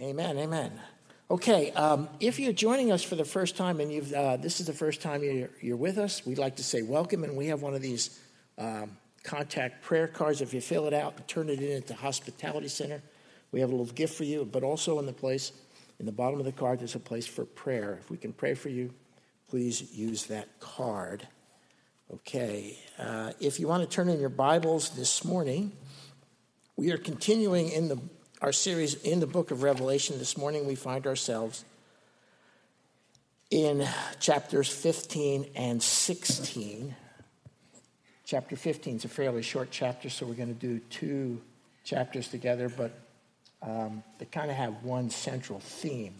Amen, amen. Okay, um, if you're joining us for the first time and you've, uh, this is the first time you're, you're, with us, we'd like to say welcome. And we have one of these um, contact prayer cards. If you fill it out and turn it in at the hospitality center, we have a little gift for you. But also in the place, in the bottom of the card, there's a place for prayer. If we can pray for you, please use that card. Okay, uh, if you want to turn in your Bibles this morning, we are continuing in the our series in the book of Revelation. This morning we find ourselves in chapters 15 and 16. Chapter 15 is a fairly short chapter, so we're going to do two chapters together, but um, they kind of have one central theme.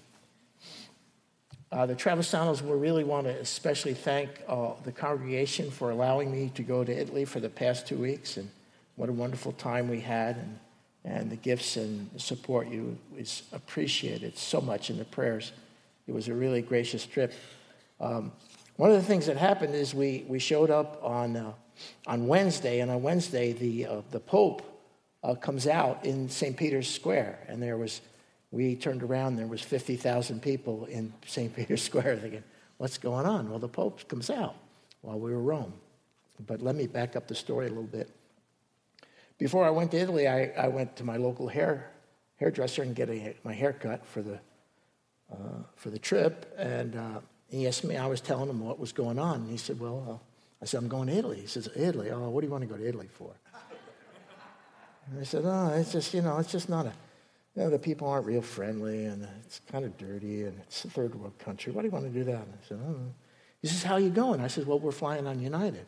Uh, the Travisanos will really want to especially thank uh, the congregation for allowing me to go to Italy for the past two weeks, and what a wonderful time we had. And and the gifts and the support you is appreciated so much in the prayers. It was a really gracious trip. Um, one of the things that happened is we, we showed up on, uh, on Wednesday, and on Wednesday, the, uh, the Pope uh, comes out in St. Peter's Square, and there was, we turned around, there was 50,000 people in St. Peter's Square thinking, what's going on? Well, the Pope comes out while we were Rome. But let me back up the story a little bit. Before I went to Italy, I, I went to my local hair hairdresser and get my hair cut for the, uh, for the trip. And uh, he asked me, I was telling him what was going on. And he said, Well, uh, I said, I'm going to Italy. He says, Italy? Oh, what do you want to go to Italy for? And I said, Oh, it's just, you know, it's just not a, you know, the people aren't real friendly and it's kind of dirty and it's a third world country. Why do you want to do that? And I said, Oh. He says, How are you going? I said, Well, we're flying on United.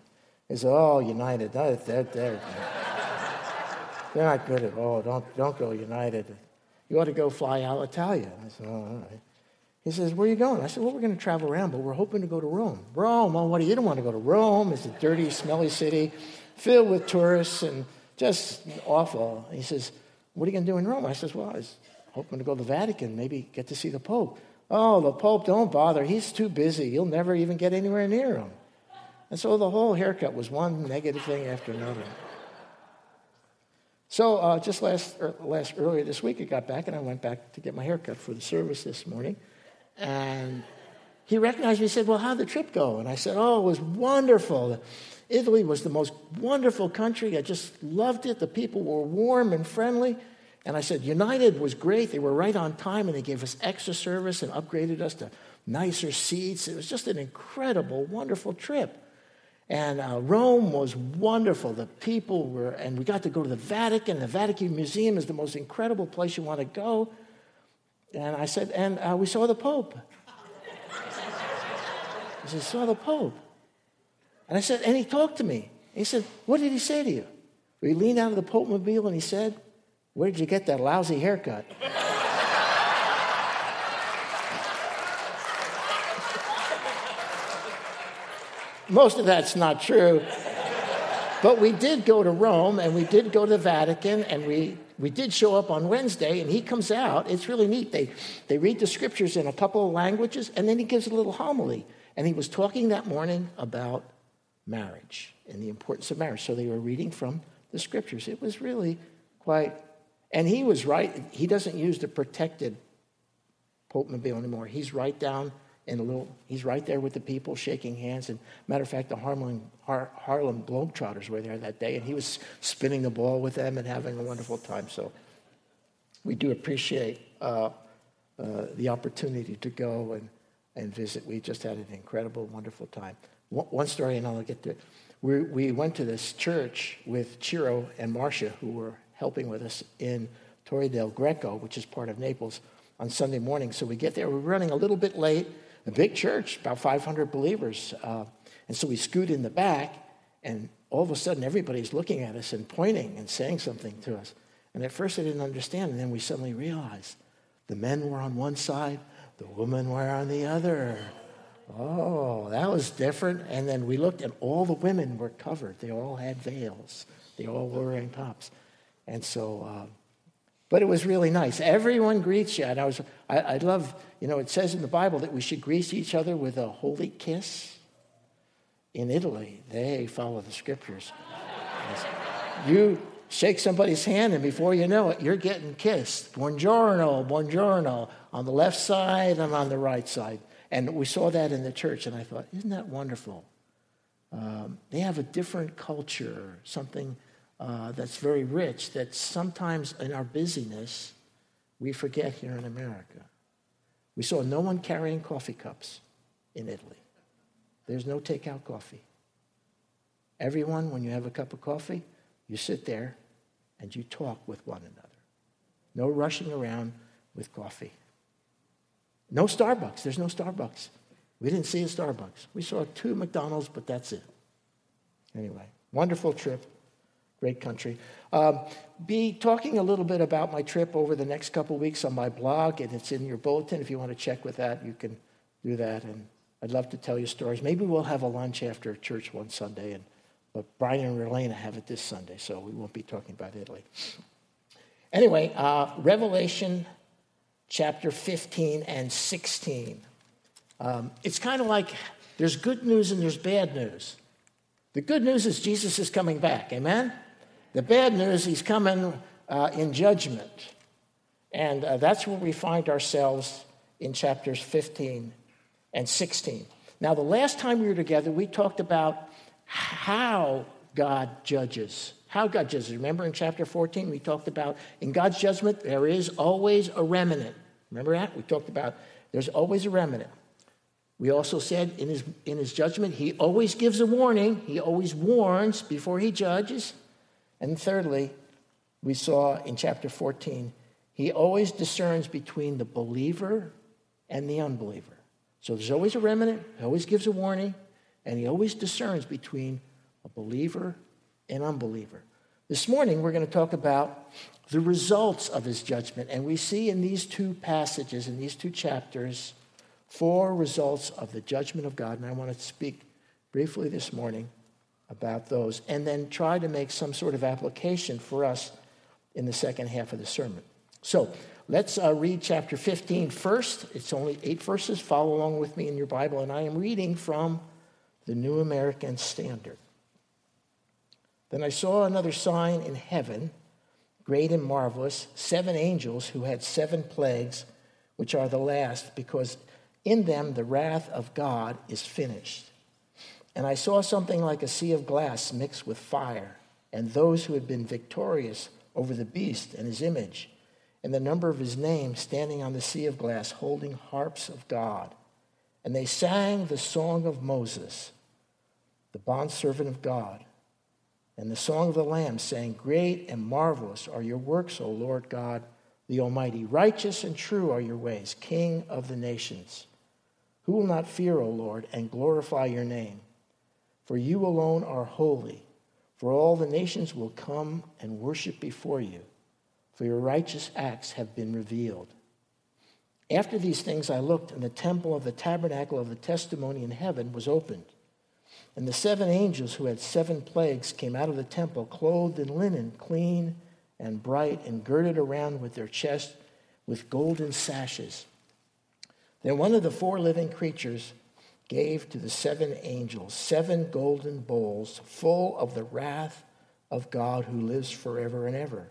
He said, Oh, United, they're, they're, they're they're not good at all. Don't, don't go United. You ought to go fly Alitalia. I said, oh, all right. He says, where are you going? I said, well, we're going to travel around, but we're hoping to go to Rome. Rome? Oh, what do you, you don't want to go to Rome? It's a dirty, smelly city filled with tourists and just awful. He says, what are you going to do in Rome? I says, well, I was hoping to go to the Vatican, maybe get to see the Pope. Oh, the Pope, don't bother. He's too busy. You'll never even get anywhere near him. And so the whole haircut was one negative thing after another. So uh, just last, er, last earlier this week, I got back and I went back to get my haircut for the service this morning. And he recognized me. He said, Well, how'd the trip go? And I said, Oh, it was wonderful. Italy was the most wonderful country. I just loved it. The people were warm and friendly. And I said, United was great. They were right on time and they gave us extra service and upgraded us to nicer seats. It was just an incredible, wonderful trip. And uh, Rome was wonderful. The people were, and we got to go to the Vatican. The Vatican Museum is the most incredible place you want to go. And I said, and uh, we saw the Pope. I said, saw the Pope. And I said, and he talked to me. He said, what did he say to you? he leaned out of the Pope mobile and he said, where did you get that lousy haircut? Most of that's not true. But we did go to Rome and we did go to the Vatican and we, we did show up on Wednesday and he comes out. It's really neat. They, they read the scriptures in a couple of languages and then he gives a little homily. And he was talking that morning about marriage and the importance of marriage. So they were reading from the scriptures. It was really quite, and he was right. He doesn't use the protected Pope Mobile anymore. He's right down and a little, he's right there with the people shaking hands. And matter of fact, the Harlem, Har, Harlem Globetrotters were there that day, and he was spinning the ball with them and having a wonderful time. So we do appreciate uh, uh, the opportunity to go and, and visit. We just had an incredible, wonderful time. One story, and I'll get to it. We, we went to this church with Ciro and Marcia, who were helping with us in Torre del Greco, which is part of Naples, on Sunday morning. So we get there. We're running a little bit late a big church, about 500 believers. Uh, and so we scoot in the back, and all of a sudden everybody's looking at us and pointing and saying something to us. And at first I didn't understand, and then we suddenly realized the men were on one side, the women were on the other. Oh, that was different. And then we looked, and all the women were covered. They all had veils, they all were wearing tops. And so, uh, but it was really nice. Everyone greets you. And I was, I, I love you know, it says in the Bible that we should greet each other with a holy kiss. In Italy, they follow the scriptures. You shake somebody's hand, and before you know it, you're getting kissed. Buongiorno, buongiorno, on the left side and on the right side. And we saw that in the church, and I thought, isn't that wonderful? Um, they have a different culture, something uh, that's very rich that sometimes in our busyness we forget here in America. We saw no one carrying coffee cups in Italy. There's no takeout coffee. Everyone, when you have a cup of coffee, you sit there and you talk with one another. No rushing around with coffee. No Starbucks. There's no Starbucks. We didn't see a Starbucks. We saw two McDonald's, but that's it. Anyway, wonderful trip. Great country. Um, be talking a little bit about my trip over the next couple weeks on my blog, and it's in your bulletin. If you want to check with that, you can do that. And I'd love to tell you stories. Maybe we'll have a lunch after church one Sunday, and but Brian and Relena have it this Sunday, so we won't be talking about Italy. Anyway, uh, Revelation chapter 15 and 16. Um, it's kind of like there's good news and there's bad news. The good news is Jesus is coming back, amen? The bad news, he's coming uh, in judgment. And uh, that's where we find ourselves in chapters 15 and 16. Now, the last time we were together, we talked about how God judges. How God judges. Remember in chapter 14, we talked about in God's judgment, there is always a remnant. Remember that? We talked about there's always a remnant. We also said in his, in his judgment, he always gives a warning, he always warns before he judges. And thirdly, we saw in chapter 14, he always discerns between the believer and the unbeliever. So there's always a remnant, he always gives a warning, and he always discerns between a believer and unbeliever. This morning, we're going to talk about the results of his judgment. And we see in these two passages, in these two chapters, four results of the judgment of God. And I want to speak briefly this morning about those and then try to make some sort of application for us in the second half of the sermon. So let's uh, read chapter 15 first. It's only eight verses. Follow along with me in your Bible. And I am reading from the New American Standard. Then I saw another sign in heaven, great and marvelous, seven angels who had seven plagues, which are the last, because in them the wrath of God is finished. And I saw something like a sea of glass mixed with fire, and those who had been victorious over the beast and his image, and the number of his name standing on the sea of glass, holding harps of God. And they sang the song of Moses, the bondservant of God, and the song of the Lamb, saying, Great and marvelous are your works, O Lord God, the Almighty. Righteous and true are your ways, King of the nations. Who will not fear, O Lord, and glorify your name? For you alone are holy, for all the nations will come and worship before you, for your righteous acts have been revealed. After these things I looked, and the temple of the tabernacle of the testimony in heaven was opened. And the seven angels who had seven plagues came out of the temple, clothed in linen, clean and bright, and girded around with their chest with golden sashes. Then one of the four living creatures gave to the seven angels seven golden bowls full of the wrath of God who lives forever and ever.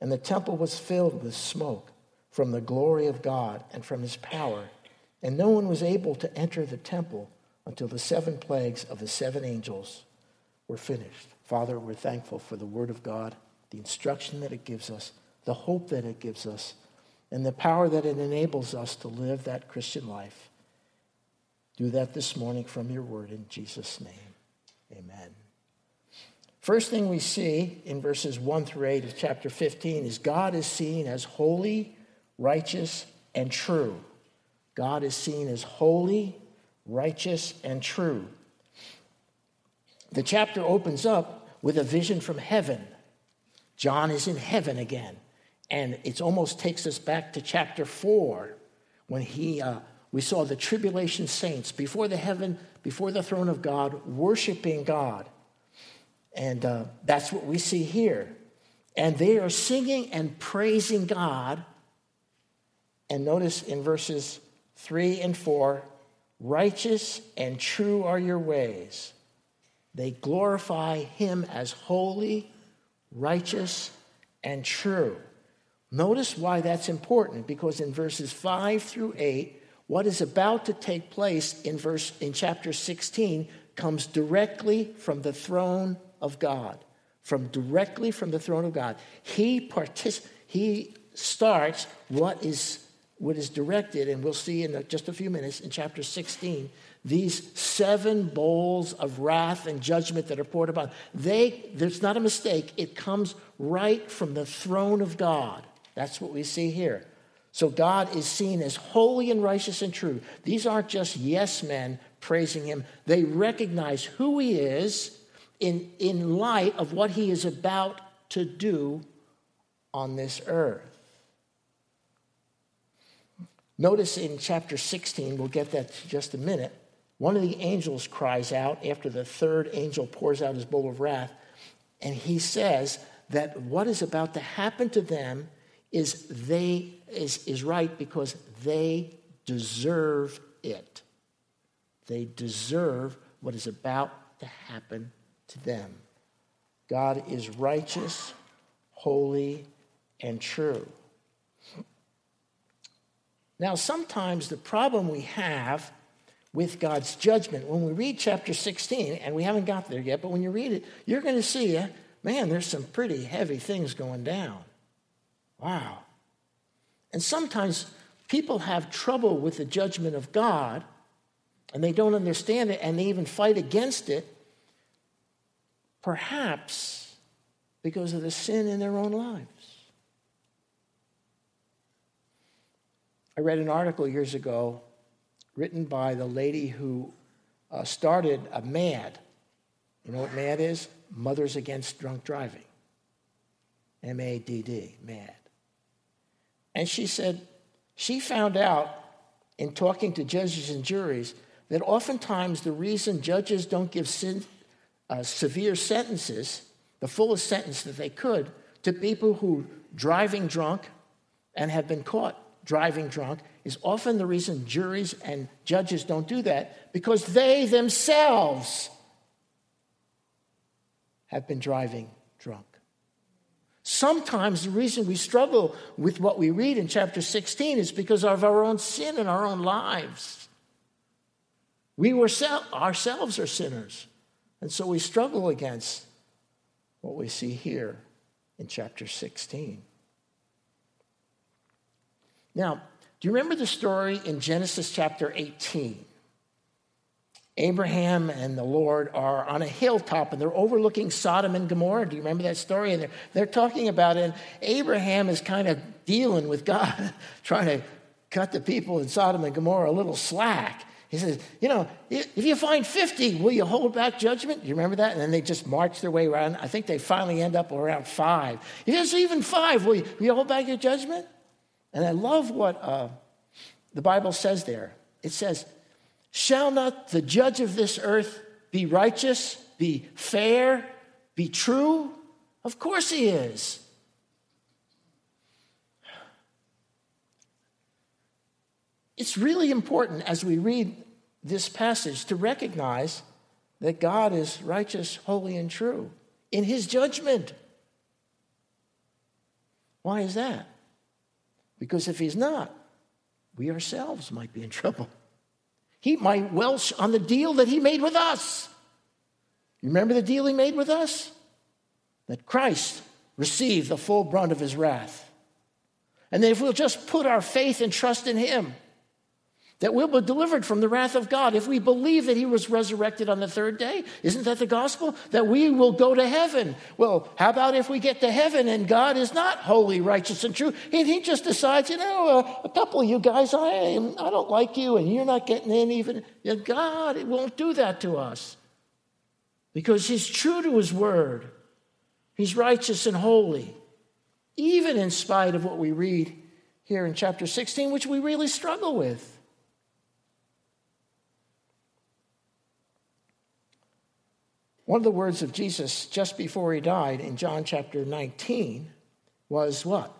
And the temple was filled with smoke from the glory of God and from his power. And no one was able to enter the temple until the seven plagues of the seven angels were finished. Father, we're thankful for the word of God, the instruction that it gives us, the hope that it gives us, and the power that it enables us to live that Christian life. Do that this morning from your word in Jesus' name. Amen. First thing we see in verses 1 through 8 of chapter 15 is God is seen as holy, righteous, and true. God is seen as holy, righteous, and true. The chapter opens up with a vision from heaven. John is in heaven again. And it almost takes us back to chapter 4 when he uh, we saw the tribulation saints before the heaven, before the throne of God, worshiping God. And uh, that's what we see here. And they are singing and praising God. And notice in verses 3 and 4 righteous and true are your ways. They glorify him as holy, righteous, and true. Notice why that's important because in verses 5 through 8, what is about to take place in verse in chapter 16 comes directly from the throne of God. From directly from the throne of God. He partic- he starts what is what is directed, and we'll see in just a few minutes in chapter 16, these seven bowls of wrath and judgment that are poured upon. They, there's not a mistake. It comes right from the throne of God. That's what we see here. So God is seen as holy and righteous and true. These aren't just yes men praising him, they recognize who he is in, in light of what he is about to do on this earth. Notice in chapter 16, we'll get that in just a minute. One of the angels cries out after the third angel pours out his bowl of wrath, and he says that what is about to happen to them is they is, is right because they deserve it. They deserve what is about to happen to them. God is righteous, holy, and true. Now, sometimes the problem we have with God's judgment, when we read chapter 16, and we haven't got there yet, but when you read it, you're going to see, man, there's some pretty heavy things going down. Wow. And sometimes people have trouble with the judgment of God, and they don't understand it, and they even fight against it, perhaps because of the sin in their own lives. I read an article years ago written by the lady who uh, started a MADD. You know what MADD is? Mothers Against Drunk Driving. M A D D, MADD. And she said she found out in talking to judges and juries that oftentimes the reason judges don't give sin, uh, severe sentences, the fullest sentence that they could, to people who driving drunk and have been caught driving drunk is often the reason juries and judges don't do that because they themselves have been driving. Sometimes the reason we struggle with what we read in chapter 16 is because of our own sin in our own lives. We ourselves are sinners, and so we struggle against what we see here in chapter 16. Now, do you remember the story in Genesis chapter 18? Abraham and the Lord are on a hilltop and they're overlooking Sodom and Gomorrah. Do you remember that story? And they're, they're talking about it. And Abraham is kind of dealing with God, trying to cut the people in Sodom and Gomorrah a little slack. He says, You know, if you find 50, will you hold back judgment? Do you remember that? And then they just march their way around. I think they finally end up around five. If there's even five, will you, will you hold back your judgment? And I love what uh, the Bible says there. It says, Shall not the judge of this earth be righteous, be fair, be true? Of course he is. It's really important as we read this passage to recognize that God is righteous, holy, and true in his judgment. Why is that? Because if he's not, we ourselves might be in trouble. He might welch on the deal that he made with us. You remember the deal he made with us? That Christ received the full brunt of his wrath. And that if we'll just put our faith and trust in him, that we'll be delivered from the wrath of God if we believe that he was resurrected on the third day. Isn't that the gospel? That we will go to heaven. Well, how about if we get to heaven and God is not holy, righteous, and true? And he just decides, you know, uh, a couple of you guys, I, I don't like you and you're not getting in even. God it won't do that to us because he's true to his word. He's righteous and holy, even in spite of what we read here in chapter 16, which we really struggle with. One of the words of Jesus just before he died in John chapter 19 was what?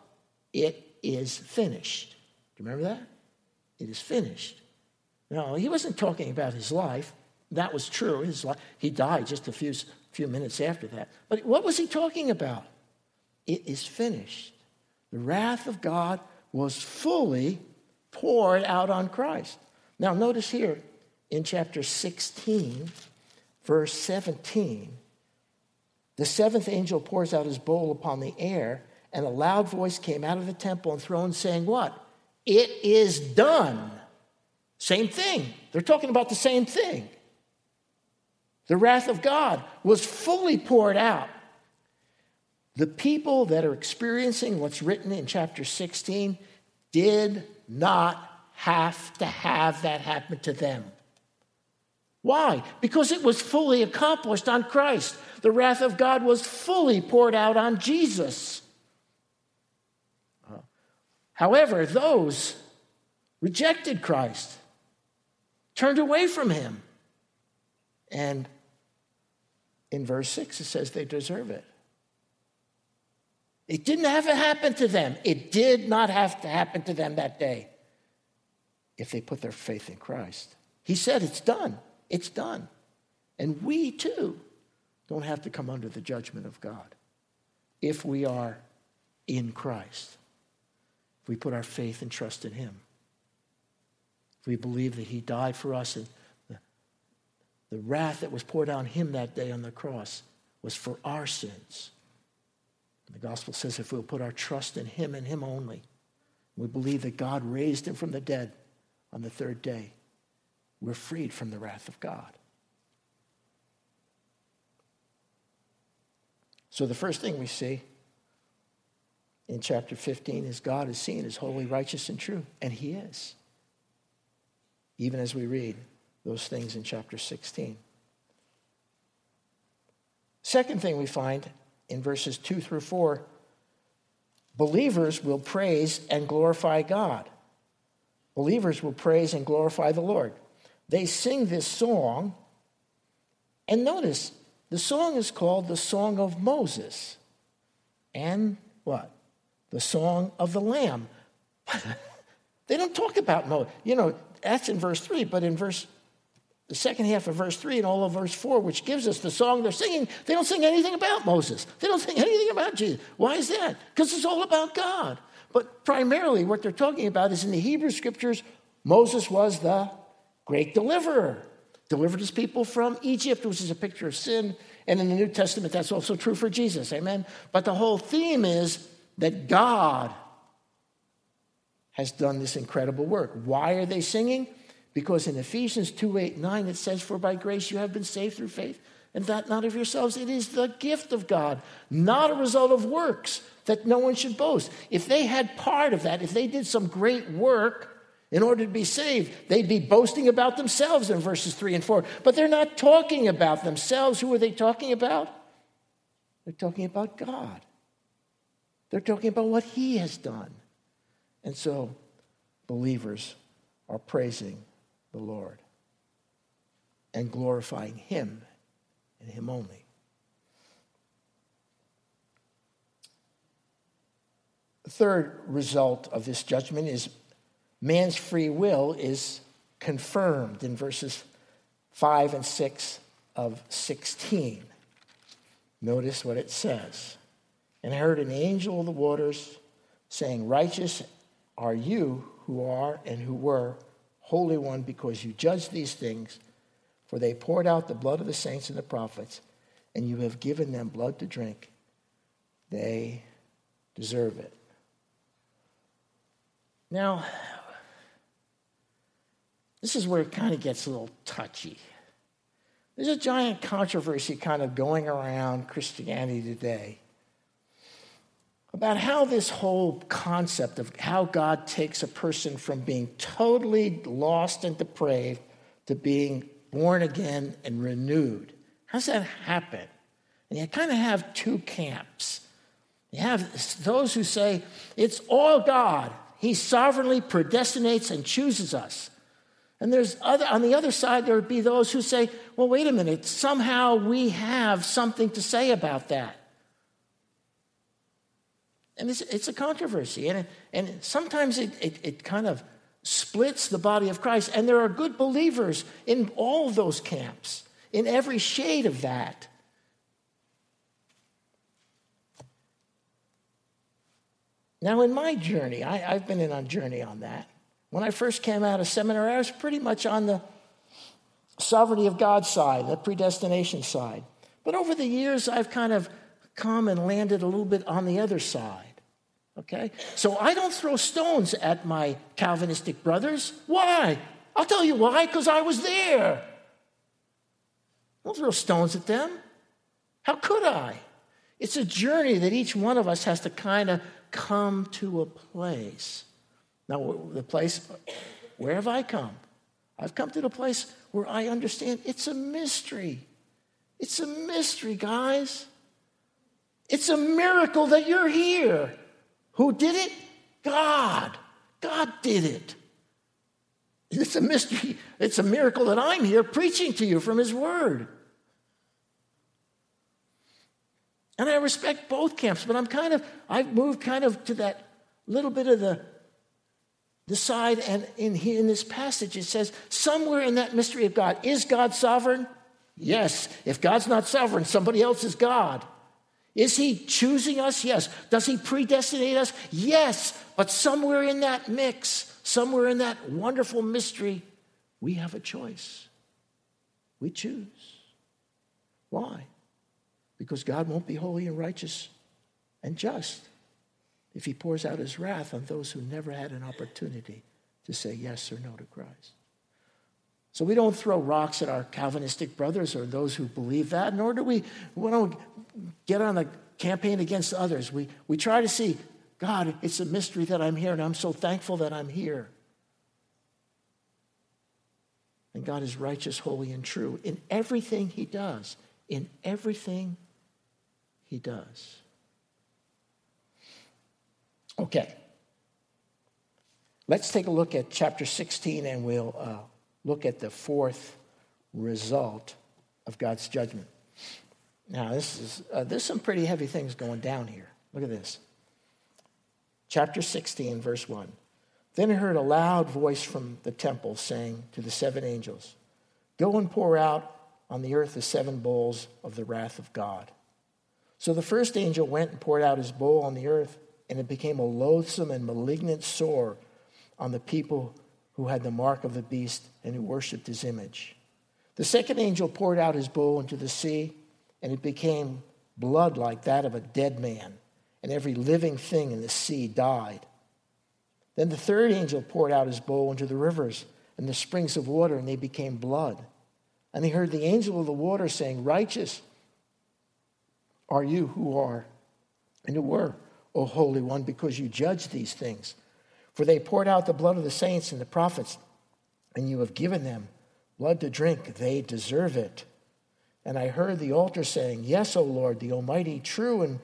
It is finished. Do you remember that? It is finished. No, he wasn't talking about his life. That was true. His life, he died just a few, few minutes after that. But what was he talking about? it is finished. The wrath of God was fully poured out on Christ. Now, notice here in chapter 16, verse 17, the seventh angel pours out his bowl upon the air, and a loud voice came out of the temple and throne saying, What? It is done. Same thing. They're talking about the same thing. The wrath of God was fully poured out. The people that are experiencing what's written in chapter 16 did not have to have that happen to them. Why? Because it was fully accomplished on Christ. The wrath of God was fully poured out on Jesus. Uh, however, those rejected Christ, turned away from him. And in verse 6, it says they deserve it. It didn't have to happen to them. It did not have to happen to them that day if they put their faith in Christ. He said, It's done. It's done. And we too don't have to come under the judgment of God if we are in Christ, if we put our faith and trust in Him. If we believe that He died for us and the, the wrath that was poured on Him that day on the cross was for our sins. The gospel says if we'll put our trust in Him and Him only, we believe that God raised Him from the dead on the third day, we're freed from the wrath of God. So, the first thing we see in chapter 15 is God is seen as holy, righteous, and true, and He is, even as we read those things in chapter 16. Second thing we find in verses 2 through 4 believers will praise and glorify God. Believers will praise and glorify the Lord. They sing this song, and notice the song is called the Song of Moses. And what? The Song of the Lamb. they don't talk about Moses. You know, that's in verse 3, but in verse the second half of verse 3 and all of verse 4, which gives us the song they're singing, they don't sing anything about Moses. They don't sing anything about Jesus. Why is that? Because it's all about God. But primarily, what they're talking about is in the Hebrew scriptures, Moses was the great deliverer delivered his people from Egypt, which is a picture of sin. And in the New Testament, that's also true for Jesus. Amen. But the whole theme is that God has done this incredible work. Why are they singing? Because in Ephesians 2 8, 9, it says, For by grace you have been saved through faith, and that not of yourselves. It is the gift of God, not a result of works, that no one should boast. If they had part of that, if they did some great work, in order to be saved. They'd be boasting about themselves in verses 3 and 4. But they're not talking about themselves. Who are they talking about? They're talking about God. They're talking about what He has done. And so believers are praising the Lord and glorifying Him and Him only. The third result of this judgment is man's free will is confirmed in verses 5 and 6 of 16. Notice what it says. And I heard an angel of the waters saying, Righteous are you who are and who were, Holy One, because you judge these things. For they poured out the blood of the saints and the prophets, and you have given them blood to drink. They deserve it. Now, this is where it kind of gets a little touchy. There's a giant controversy kind of going around Christianity today about how this whole concept of how God takes a person from being totally lost and depraved to being born again and renewed. How does that happen? And you kind of have two camps. You have those who say it's all God. He sovereignly predestinates and chooses us. And there's other, on the other side, there would be those who say, well, wait a minute, somehow we have something to say about that. And it's, it's a controversy. And, and sometimes it, it, it kind of splits the body of Christ. And there are good believers in all those camps, in every shade of that. Now, in my journey, I, have been in a journey on that. When I first came out of seminary, I was pretty much on the sovereignty of God side, the predestination side. But over the years, I've kind of come and landed a little bit on the other side. Okay? So I don't throw stones at my Calvinistic brothers. Why? I'll tell you why, because I was there. Don't throw stones at them. How could I? It's a journey that each one of us has to kind of come to a place. Now, the place, where have I come? I've come to the place where I understand it's a mystery. It's a mystery, guys. It's a miracle that you're here. Who did it? God. God did it. It's a mystery. It's a miracle that I'm here preaching to you from His Word. And I respect both camps, but I'm kind of, I've moved kind of to that little bit of the, the side. And in, in this passage, it says, somewhere in that mystery of God, is God sovereign? Yes. If God's not sovereign, somebody else is God. Is he choosing us? Yes. Does he predestinate us? Yes. But somewhere in that mix, somewhere in that wonderful mystery, we have a choice. We choose. Why? Because God won't be holy and righteous and just if he pours out his wrath on those who never had an opportunity to say yes or no to Christ. So we don't throw rocks at our Calvinistic brothers or those who believe that, nor do we, we don't get on a campaign against others. We, we try to see, God, it's a mystery that I'm here, and I'm so thankful that I'm here. And God is righteous, holy, and true in everything he does. In everything he does. Okay. Let's take a look at chapter 16 and we'll uh, look at the fourth result of God's judgment. Now, this is, uh, there's some pretty heavy things going down here. Look at this. Chapter 16, verse 1. Then I heard a loud voice from the temple saying to the seven angels, Go and pour out on the earth the seven bowls of the wrath of God. So the first angel went and poured out his bowl on the earth, and it became a loathsome and malignant sore on the people who had the mark of the beast and who worshipped his image. The second angel poured out his bowl into the sea, and it became blood like that of a dead man, and every living thing in the sea died. Then the third angel poured out his bowl into the rivers and the springs of water, and they became blood. And he heard the angel of the water saying, Righteous are you who are and who were, O Holy One, because you judge these things. For they poured out the blood of the saints and the prophets, and you have given them blood to drink. They deserve it. And I heard the altar saying, Yes, O Lord, the Almighty, true and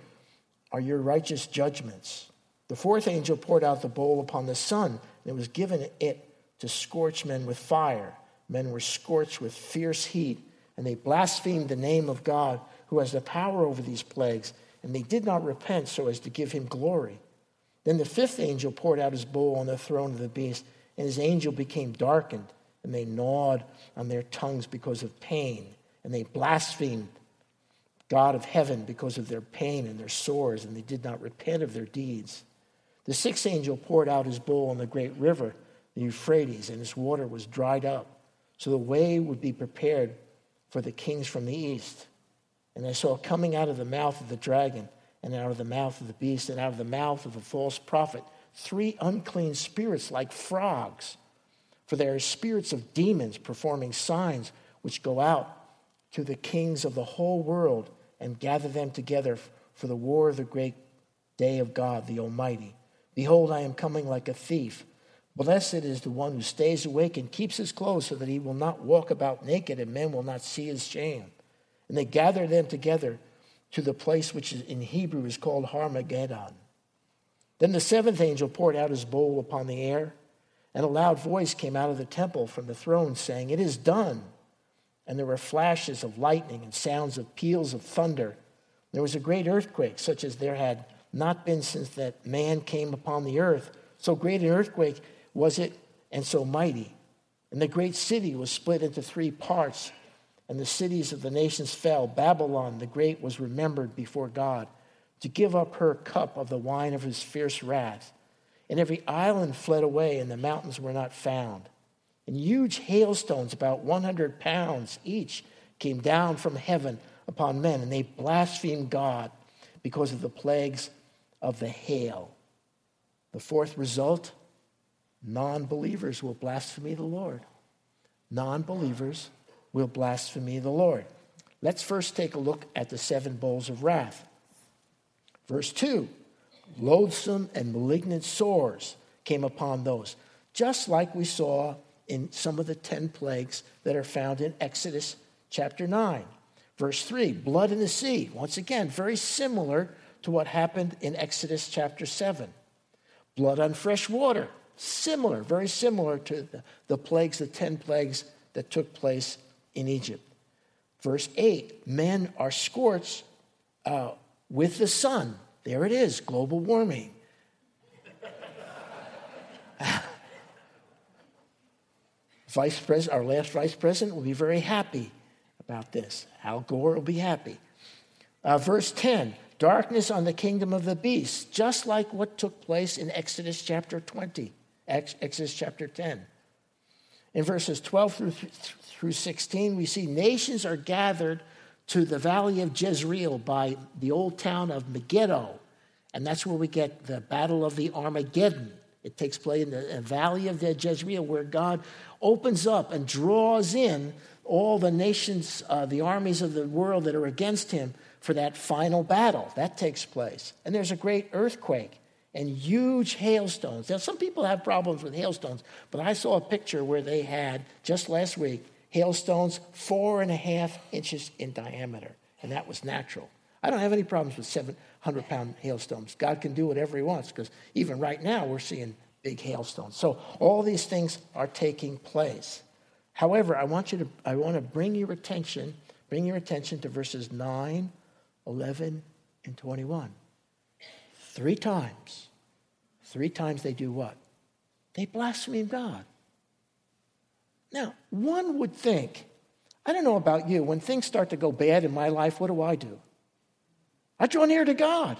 are your righteous judgments. The fourth angel poured out the bowl upon the sun, and it was given it to scorch men with fire. Men were scorched with fierce heat, and they blasphemed the name of God, who has the power over these plagues, and they did not repent so as to give him glory. Then the fifth angel poured out his bowl on the throne of the beast, and his angel became darkened, and they gnawed on their tongues because of pain, and they blasphemed God of heaven because of their pain and their sores, and they did not repent of their deeds. The sixth angel poured out his bowl on the great river, the Euphrates, and its water was dried up, so the way would be prepared for the kings from the east. And I saw coming out of the mouth of the dragon and out of the mouth of the beast, and out of the mouth of the false prophet, three unclean spirits like frogs. For they are spirits of demons performing signs which go out to the kings of the whole world and gather them together for the war of the great day of God, the Almighty. Behold, I am coming like a thief. Blessed is the one who stays awake and keeps his clothes so that he will not walk about naked and men will not see his shame. And they gather them together to the place which in Hebrew is called Harmageddon. Then the seventh angel poured out his bowl upon the air, and a loud voice came out of the temple from the throne, saying, It is done. And there were flashes of lightning and sounds of peals of thunder. There was a great earthquake, such as there had not been since that man came upon the earth. So great an earthquake was it, and so mighty. And the great city was split into three parts and the cities of the nations fell. Babylon the Great was remembered before God to give up her cup of the wine of his fierce wrath. And every island fled away, and the mountains were not found. And huge hailstones, about 100 pounds each, came down from heaven upon men, and they blasphemed God because of the plagues of the hail. The fourth result non believers will blaspheme the Lord. Non believers will blaspheme the Lord. Let's first take a look at the seven bowls of wrath. Verse 2 loathsome and malignant sores came upon those, just like we saw in some of the 10 plagues that are found in Exodus chapter 9. Verse 3 blood in the sea. Once again, very similar to what happened in Exodus chapter 7. Blood on fresh water. Similar, very similar to the, the plagues, the 10 plagues that took place in Egypt. Verse 8 men are scorched uh, with the sun. There it is, global warming. vice president, our last vice president will be very happy about this. Al Gore will be happy. Uh, verse 10 darkness on the kingdom of the beast, just like what took place in Exodus chapter 20, Exodus chapter 10. In verses 12 through, through 16, we see nations are gathered to the valley of Jezreel by the old town of Megiddo. And that's where we get the battle of the Armageddon. It takes place in the valley of the Jezreel, where God opens up and draws in all the nations, uh, the armies of the world that are against him for that final battle. That takes place. And there's a great earthquake and huge hailstones. Now, some people have problems with hailstones, but I saw a picture where they had, just last week, hailstones four and a half inches in diameter, and that was natural. I don't have any problems with 700 pound hailstones. God can do whatever He wants because even right now we're seeing big hailstones. So all these things are taking place. However, I want you to I want to bring your attention, bring your attention to verses 9, 11, and 21. Three times. Three times they do what? They blaspheme God. Now, one would think, I don't know about you, when things start to go bad in my life, what do I do? I draw near to God.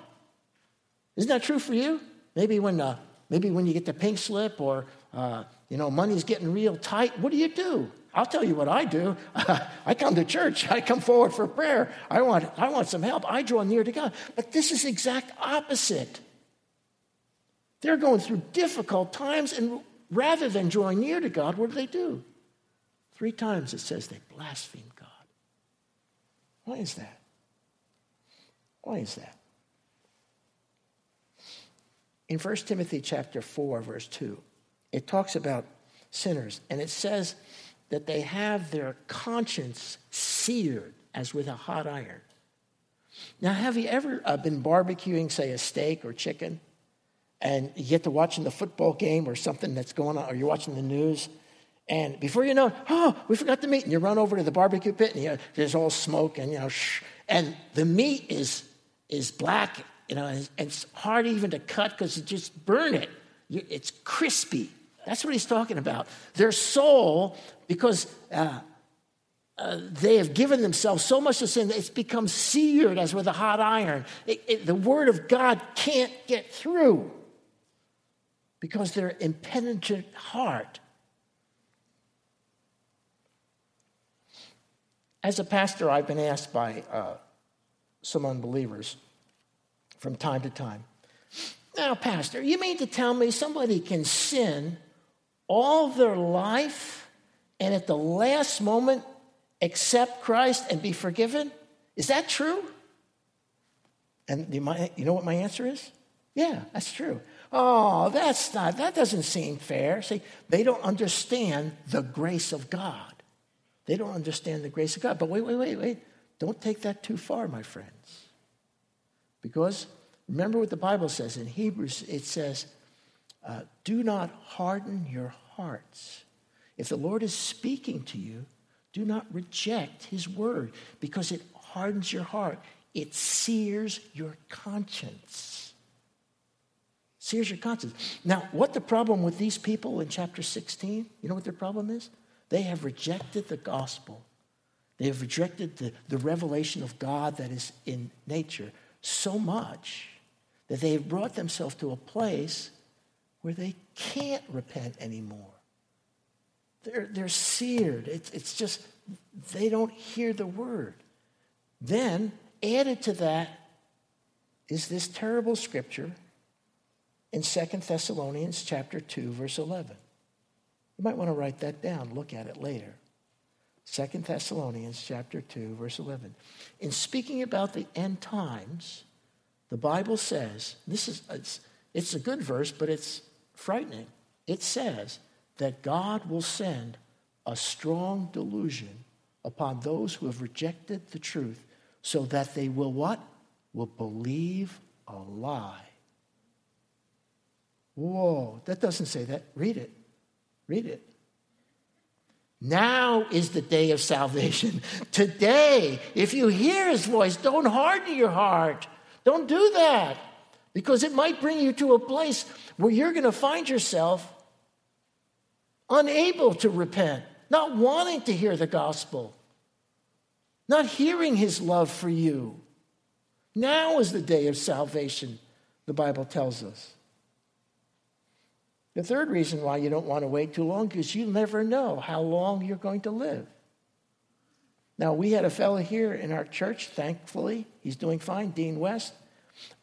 Isn't that true for you? Maybe when, uh, maybe when you get the pink slip or uh, you know money's getting real tight, what do you do? I'll tell you what I do. I come to church. I come forward for prayer. I want, I want some help. I draw near to God. But this is exact opposite. They're going through difficult times, and rather than drawing near to God, what do they do? Three times it says they blaspheme God. Why is that? Why is that? In 1 Timothy chapter 4, verse 2, it talks about sinners, and it says that they have their conscience seared as with a hot iron. Now, have you ever uh, been barbecuing, say, a steak or chicken, and you get to watching the football game or something that's going on, or you're watching the news, and before you know it, oh, we forgot the meat, and you run over to the barbecue pit, and you there's all smoke, and you know, shh, and the meat is is black, you know, and it's hard even to cut because you just burn it. It's crispy. That's what he's talking about. Their soul, because uh, uh, they have given themselves so much to sin, it's become seared as with a hot iron. It, it, the word of God can't get through because their impenitent heart. As a pastor, I've been asked by uh, some unbelievers from time to time. Now, Pastor, you mean to tell me somebody can sin all their life and at the last moment accept Christ and be forgiven? Is that true? And you know what my answer is? Yeah, that's true. Oh, that's not, that doesn't seem fair. See, they don't understand the grace of God. They don't understand the grace of God. But wait, wait, wait, wait. Don't take that too far, my friends. Because remember what the Bible says in Hebrews it says, uh, do not harden your hearts. If the Lord is speaking to you, do not reject his word because it hardens your heart, it sears your conscience. Sears your conscience. Now, what the problem with these people in chapter 16? You know what their problem is? They have rejected the gospel they have rejected the, the revelation of God that is in nature. so much that they've brought themselves to a place where they can't repent anymore. They're, they're seared. It's, it's just, they don't hear the word. Then, added to that, is this terrible scripture in Second Thessalonians chapter 2, verse 11. You might want to write that down, look at it later. Second Thessalonians chapter 2, verse 11. In speaking about the end times, the Bible says, this is it's, it's a good verse, but it's frightening. It says that God will send a strong delusion upon those who have rejected the truth so that they will what? Will believe a lie. Whoa, that doesn't say that. Read it. Read it. Now is the day of salvation. Today, if you hear his voice, don't harden your heart. Don't do that because it might bring you to a place where you're going to find yourself unable to repent, not wanting to hear the gospel, not hearing his love for you. Now is the day of salvation, the Bible tells us. The third reason why you don't want to wait too long is you never know how long you're going to live. Now, we had a fellow here in our church, thankfully, he's doing fine, Dean West.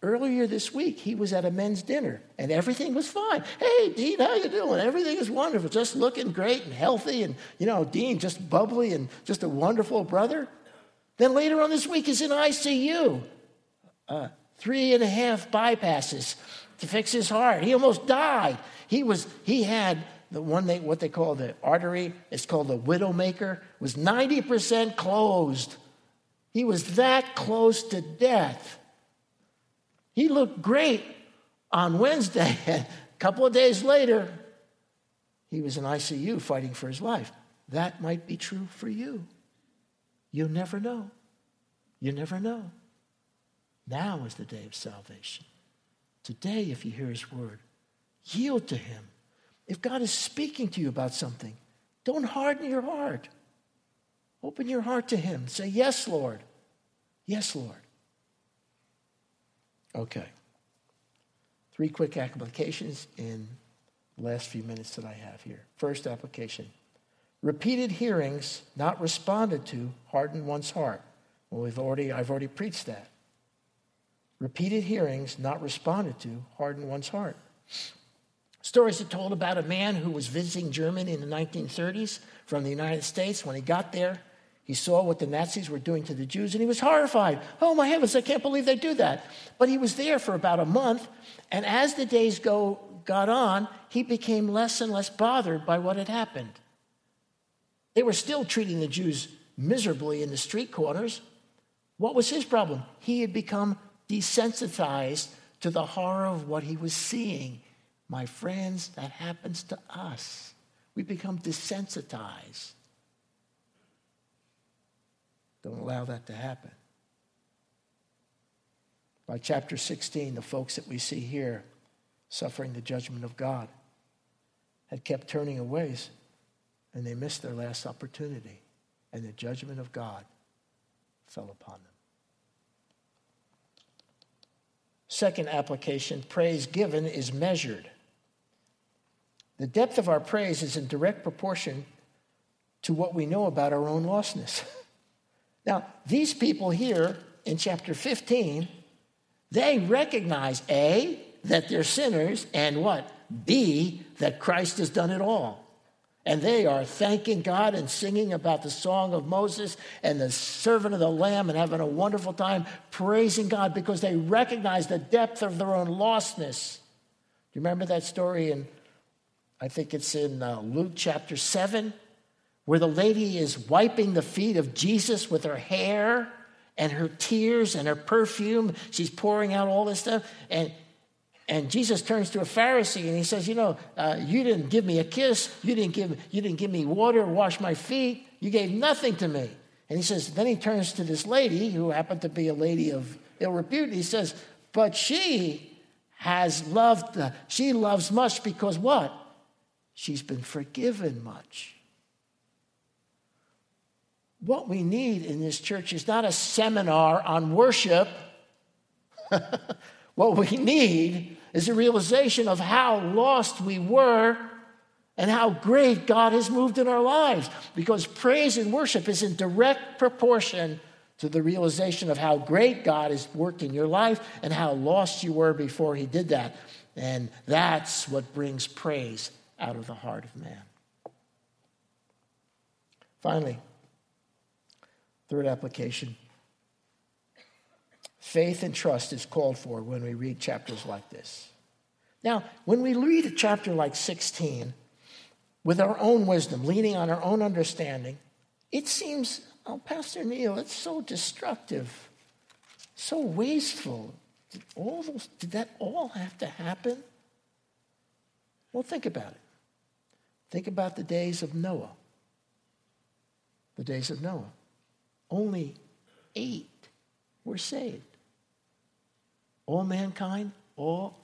Earlier this week, he was at a men's dinner and everything was fine. Hey, Dean, how you doing? Everything is wonderful, just looking great and healthy, and you know, Dean just bubbly and just a wonderful brother. Then later on this week, he's in ICU, uh, three and a half bypasses to fix his heart. He almost died. He was he had the one they what they call the artery. It's called the widowmaker. Was ninety percent closed. He was that close to death. He looked great on Wednesday. And a couple of days later, he was in ICU fighting for his life. That might be true for you. You never know. You never know. Now is the day of salvation. Today, if you hear his word, yield to him. If God is speaking to you about something, don't harden your heart. Open your heart to him. Say, Yes, Lord. Yes, Lord. Okay. Three quick applications in the last few minutes that I have here. First application repeated hearings not responded to harden one's heart. Well, we've already, I've already preached that. Repeated hearings not responded to harden one's heart. Stories are told about a man who was visiting Germany in the 1930s from the United States. When he got there, he saw what the Nazis were doing to the Jews and he was horrified. Oh my heavens, I can't believe they do that. But he was there for about a month, and as the days go, got on, he became less and less bothered by what had happened. They were still treating the Jews miserably in the street corners. What was his problem? He had become desensitized to the horror of what he was seeing. My friends, that happens to us. We become desensitized. Don't allow that to happen. By chapter 16, the folks that we see here suffering the judgment of God had kept turning away and they missed their last opportunity, and the judgment of God fell upon them. Second application praise given is measured. The depth of our praise is in direct proportion to what we know about our own lostness. now, these people here in chapter 15, they recognize A, that they're sinners, and what? B, that Christ has done it all and they are thanking God and singing about the song of Moses and the servant of the Lamb and having a wonderful time praising God because they recognize the depth of their own lostness. Do you remember that story in, I think it's in uh, Luke chapter 7, where the lady is wiping the feet of Jesus with her hair and her tears and her perfume. She's pouring out all this stuff. And and Jesus turns to a Pharisee and he says, You know, uh, you didn't give me a kiss. You didn't give, you didn't give me water, wash my feet. You gave nothing to me. And he says, Then he turns to this lady who happened to be a lady of ill repute. He says, But she has loved, she loves much because what? She's been forgiven much. What we need in this church is not a seminar on worship. what we need is a realization of how lost we were and how great God has moved in our lives. Because praise and worship is in direct proportion to the realization of how great God has worked in your life and how lost you were before He did that. And that's what brings praise out of the heart of man. Finally, third application faith and trust is called for when we read chapters like this. Now, when we read a chapter like 16, with our own wisdom, leaning on our own understanding, it seems, oh, Pastor Neil, it's so destructive, so wasteful. Did, all those, did that all have to happen? Well, think about it. Think about the days of Noah. The days of Noah. Only eight were saved. All mankind, all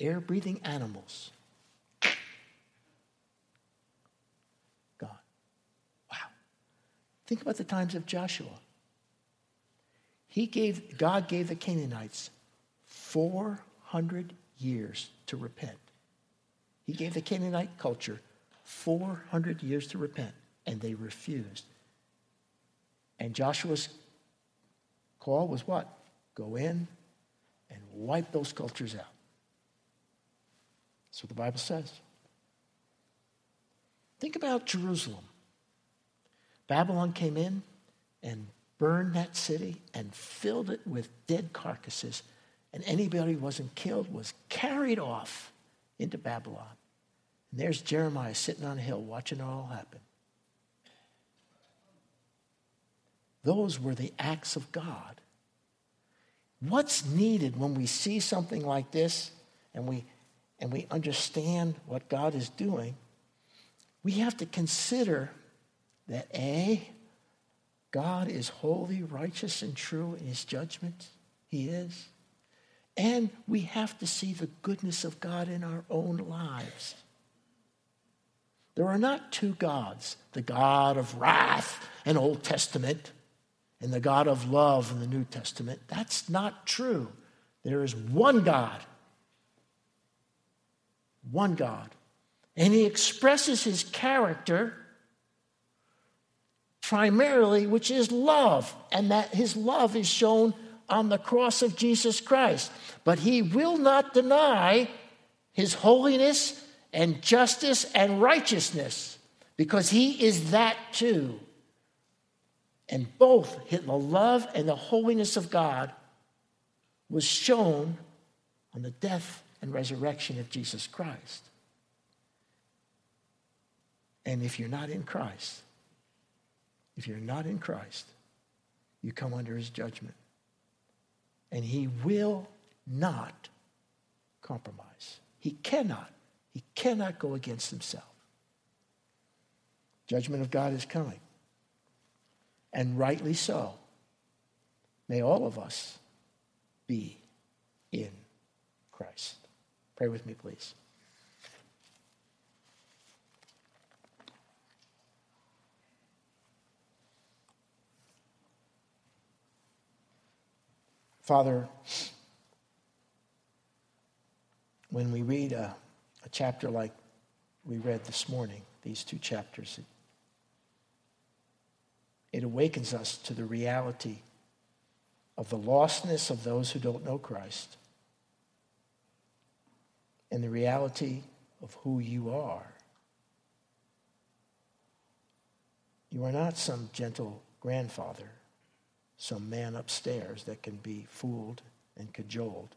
air breathing animals God. Wow. Think about the times of Joshua. He gave, God gave the Canaanites 400 years to repent. He gave the Canaanite culture 400 years to repent, and they refused. And Joshua's call was what? Go in and wipe those cultures out. That's what the Bible says. Think about Jerusalem. Babylon came in and burned that city and filled it with dead carcasses. And anybody who wasn't killed was carried off into Babylon. And there's Jeremiah sitting on a hill watching it all happen. Those were the acts of God. What's needed when we see something like this and we, and we understand what God is doing? We have to consider that A, God is holy, righteous, and true in his judgment. He is. And we have to see the goodness of God in our own lives. There are not two gods the God of wrath in Old Testament and the God of love in the New Testament. That's not true. There is one God. One God. And he expresses his character primarily, which is love, and that his love is shown on the cross of Jesus Christ. But he will not deny his holiness and justice and righteousness because he is that too. And both the love and the holiness of God was shown on the death and resurrection of Jesus Christ. And if you're not in Christ, if you're not in Christ, you come under his judgment. And he will not compromise. He cannot. He cannot go against himself. Judgment of God is coming. And rightly so. May all of us be in Christ. Pray with me, please. Father, when we read a, a, chapter like we read this morning, these two chapters, it awakens us to the reality of the lostness of those who don't know Christ and the reality of who you are. You are not some gentle grandfather some man upstairs that can be fooled and cajoled.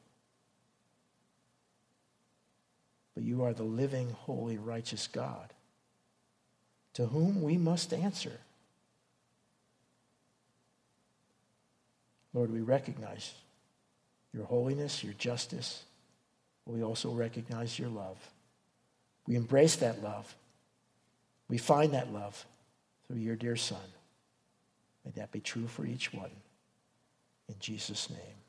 But you are the living, holy, righteous God to whom we must answer. Lord, we recognize your holiness, your justice. We also recognize your love. We embrace that love. We find that love through your dear Son. May that be true for each one. In Jesus' name.